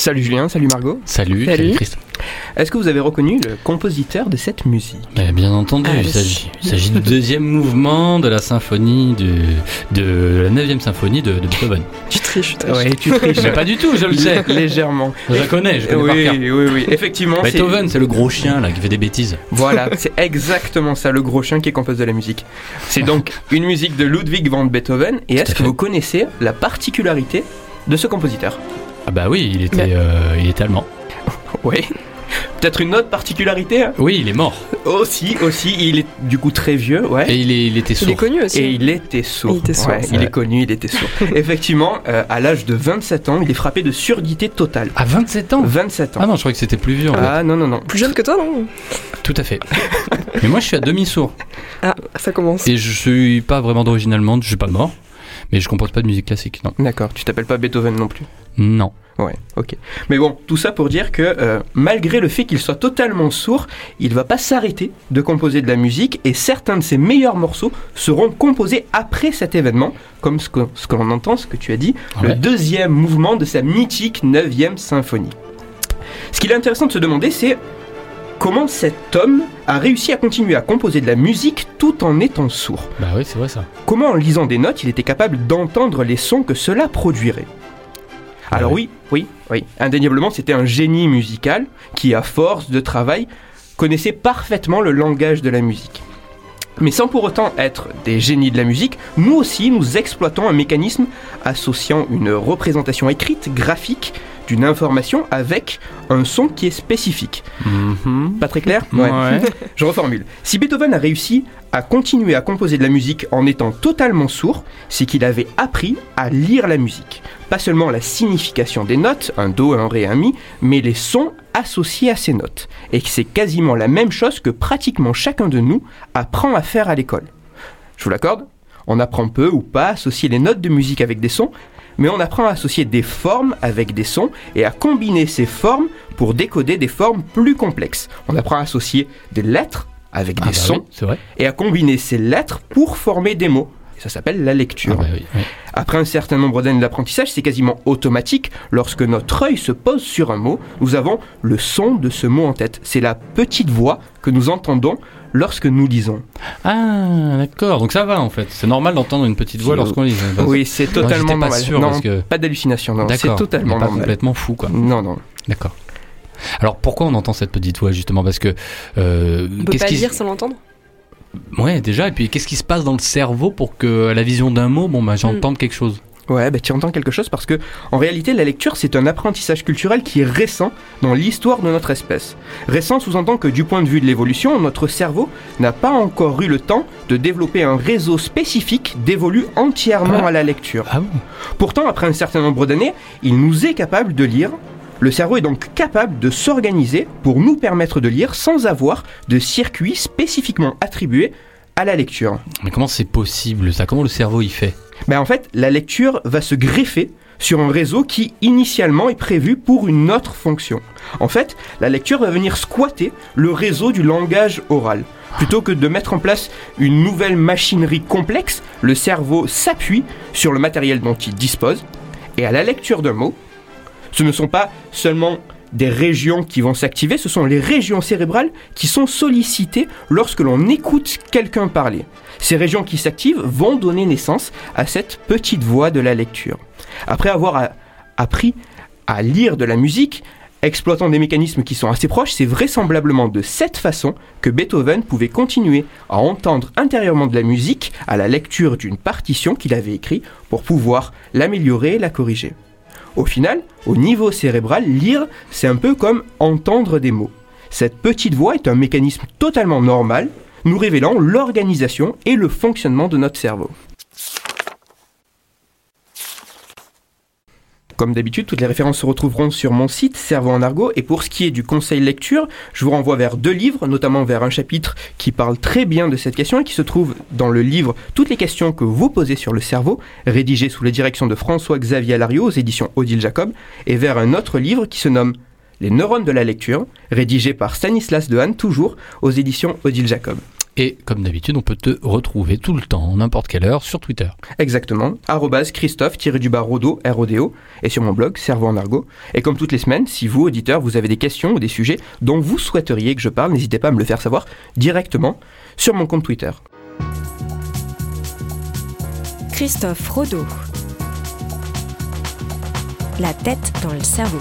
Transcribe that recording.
Salut Julien, salut Margot. Salut, Salut. salut Christophe. Est-ce que vous avez reconnu le compositeur de cette musique Mais bien entendu, Allez. il s'agit, du deuxième mouvement de la symphonie de, de la neuvième symphonie de, de Beethoven. Tu triches, tu triches. Tu triches. Mais pas du tout, je le sais. Légèrement. Je la connais, je connais par Oui, cœur. oui, oui. Effectivement, Beethoven, c'est le gros chien là qui fait des bêtises. voilà, c'est exactement ça, le gros chien qui compose de la musique. C'est donc une musique de Ludwig van Beethoven. Et est-ce que vous connaissez la particularité de ce compositeur? Ah bah oui, il était, Mais- euh, il était allemand. Oui. Peut-être une autre particularité hein Oui, il est mort. Aussi, aussi, il est du coup très vieux, ouais. Et il, est, il était Il est sourd. connu aussi. Et il était sourd. Il était sourd, Ouais, il est connu, il était sourd. Effectivement, euh, à l'âge de 27 ans, il est frappé de surdité totale. À 27 ans? 27 ans. Ah non, je croyais que c'était plus vieux en fait. Ah non, non, non. Plus jeune que toi, non? Tout à fait. Mais moi je suis à demi-sourd. Ah, ça commence. Et je suis pas vraiment d'origine allemande, je suis pas mort. Mais je compose pas de musique classique, non. D'accord, tu t'appelles pas Beethoven non plus? Non. Ouais, ok. Mais bon, tout ça pour dire que euh, malgré le fait qu'il soit totalement sourd, il va pas s'arrêter de composer de la musique et certains de ses meilleurs morceaux seront composés après cet événement, comme ce que, ce que l'on entend, ce que tu as dit, le deuxième mouvement de sa mythique 9e symphonie. Ce qu'il est intéressant de se demander, c'est comment cet homme a réussi à continuer à composer de la musique tout en étant sourd. Bah oui, c'est vrai ça. Comment en lisant des notes, il était capable d'entendre les sons que cela produirait? Alors Ah oui, oui, oui, indéniablement, c'était un génie musical qui, à force de travail, connaissait parfaitement le langage de la musique. Mais sans pour autant être des génies de la musique, nous aussi, nous exploitons un mécanisme associant une représentation écrite, graphique, d'une information avec un son qui est spécifique. Pas très clair Ouais. je reformule. Si Beethoven a réussi à continuer à composer de la musique en étant totalement sourd, c'est qu'il avait appris à lire la musique. Pas seulement la signification des notes, un do, un ré, un mi, mais les sons associés à ces notes. Et que c'est quasiment la même chose que pratiquement chacun de nous apprend à faire à l'école. Je vous l'accorde On apprend peu ou pas à associer les notes de musique avec des sons, mais on apprend à associer des formes avec des sons et à combiner ces formes pour décoder des formes plus complexes. On apprend à associer des lettres avec Ah des bah sons oui, c'est vrai. et à combiner ces lettres pour former des mots. Ça s'appelle la Ah lecture. bah oui, oui. Après un certain nombre d'années d'apprentissage, c'est quasiment automatique. Lorsque notre œil se pose sur un mot, nous avons le son de ce mot en tête. C'est la petite voix que nous entendons lorsque nous lisons. Ah, d'accord. Donc ça va en fait. C'est normal d'entendre une petite voix lorsqu'on lit. Oui, c'est totalement pas normal. sûr, non, parce que- pas d'hallucination, non, c'est D'accord. totalement pas normal. complètement fou quoi. Non, non. D'accord. Alors pourquoi on entend cette petite voix justement? Parce que euh, On peut pas qui lire sans l'entendre? Ouais déjà et puis qu'est-ce qui se passe dans le cerveau pour que à la vision d'un mot bon bah j'entende quelque chose? Ouais, bah, tu entends quelque chose parce que, en réalité, la lecture, c'est un apprentissage culturel qui est récent dans l'histoire de notre espèce. Récent sous-entend que, du point de vue de l'évolution, notre cerveau n'a pas encore eu le temps de développer un réseau spécifique dévolu entièrement Ah. à la lecture. Ah bon? Pourtant, après un certain nombre d'années, il nous est capable de lire. Le cerveau est donc capable de s'organiser pour nous permettre de lire sans avoir de circuit spécifiquement attribué à la lecture. Mais comment c'est possible ça? Comment le cerveau y fait? Ben en fait, la lecture va se greffer sur un réseau qui initialement est prévu pour une autre fonction. En fait, la lecture va venir squatter le réseau du langage oral. Plutôt que de mettre en place une nouvelle machinerie complexe, le cerveau s'appuie sur le matériel dont il dispose. Et à la lecture d'un mot, ce ne sont pas seulement des régions qui vont s'activer, ce sont les régions cérébrales qui sont sollicitées lorsque l'on écoute quelqu'un parler. Ces régions qui s'activent vont donner naissance à cette petite voix de la lecture. Après avoir appris à lire de la musique, exploitant des mécanismes qui sont assez proches, c'est vraisemblablement de cette façon que Beethoven pouvait continuer à entendre intérieurement de la musique à la lecture d'une partition qu'il avait écrite pour pouvoir l'améliorer et la corriger. Au final, au niveau cérébral, lire, c'est un peu comme entendre des mots. Cette petite voix est un mécanisme totalement normal, nous révélant l'organisation et le fonctionnement de notre cerveau. Comme d'habitude, toutes les références se retrouveront sur mon site Cerveau en argot. Et pour ce qui est du conseil lecture, je vous renvoie vers deux livres, notamment vers un chapitre qui parle très bien de cette question et qui se trouve dans le livre Toutes les questions que vous posez sur le cerveau, rédigé sous la direction de François-Xavier Alario aux éditions Odile Jacob, et vers un autre livre qui se nomme Les neurones de la lecture, rédigé par Stanislas Dehaene, toujours aux éditions Odile Jacob. Et comme d'habitude, on peut te retrouver tout le temps, n'importe quelle heure, sur Twitter. Exactement, Christophe-Rodo, R-O-D-O, et sur mon blog Cerveau en argot. Et comme toutes les semaines, si vous, auditeurs, vous avez des questions ou des sujets dont vous souhaiteriez que je parle, n'hésitez pas à me le faire savoir directement sur mon compte Twitter. Christophe Rodeau. La tête dans le cerveau.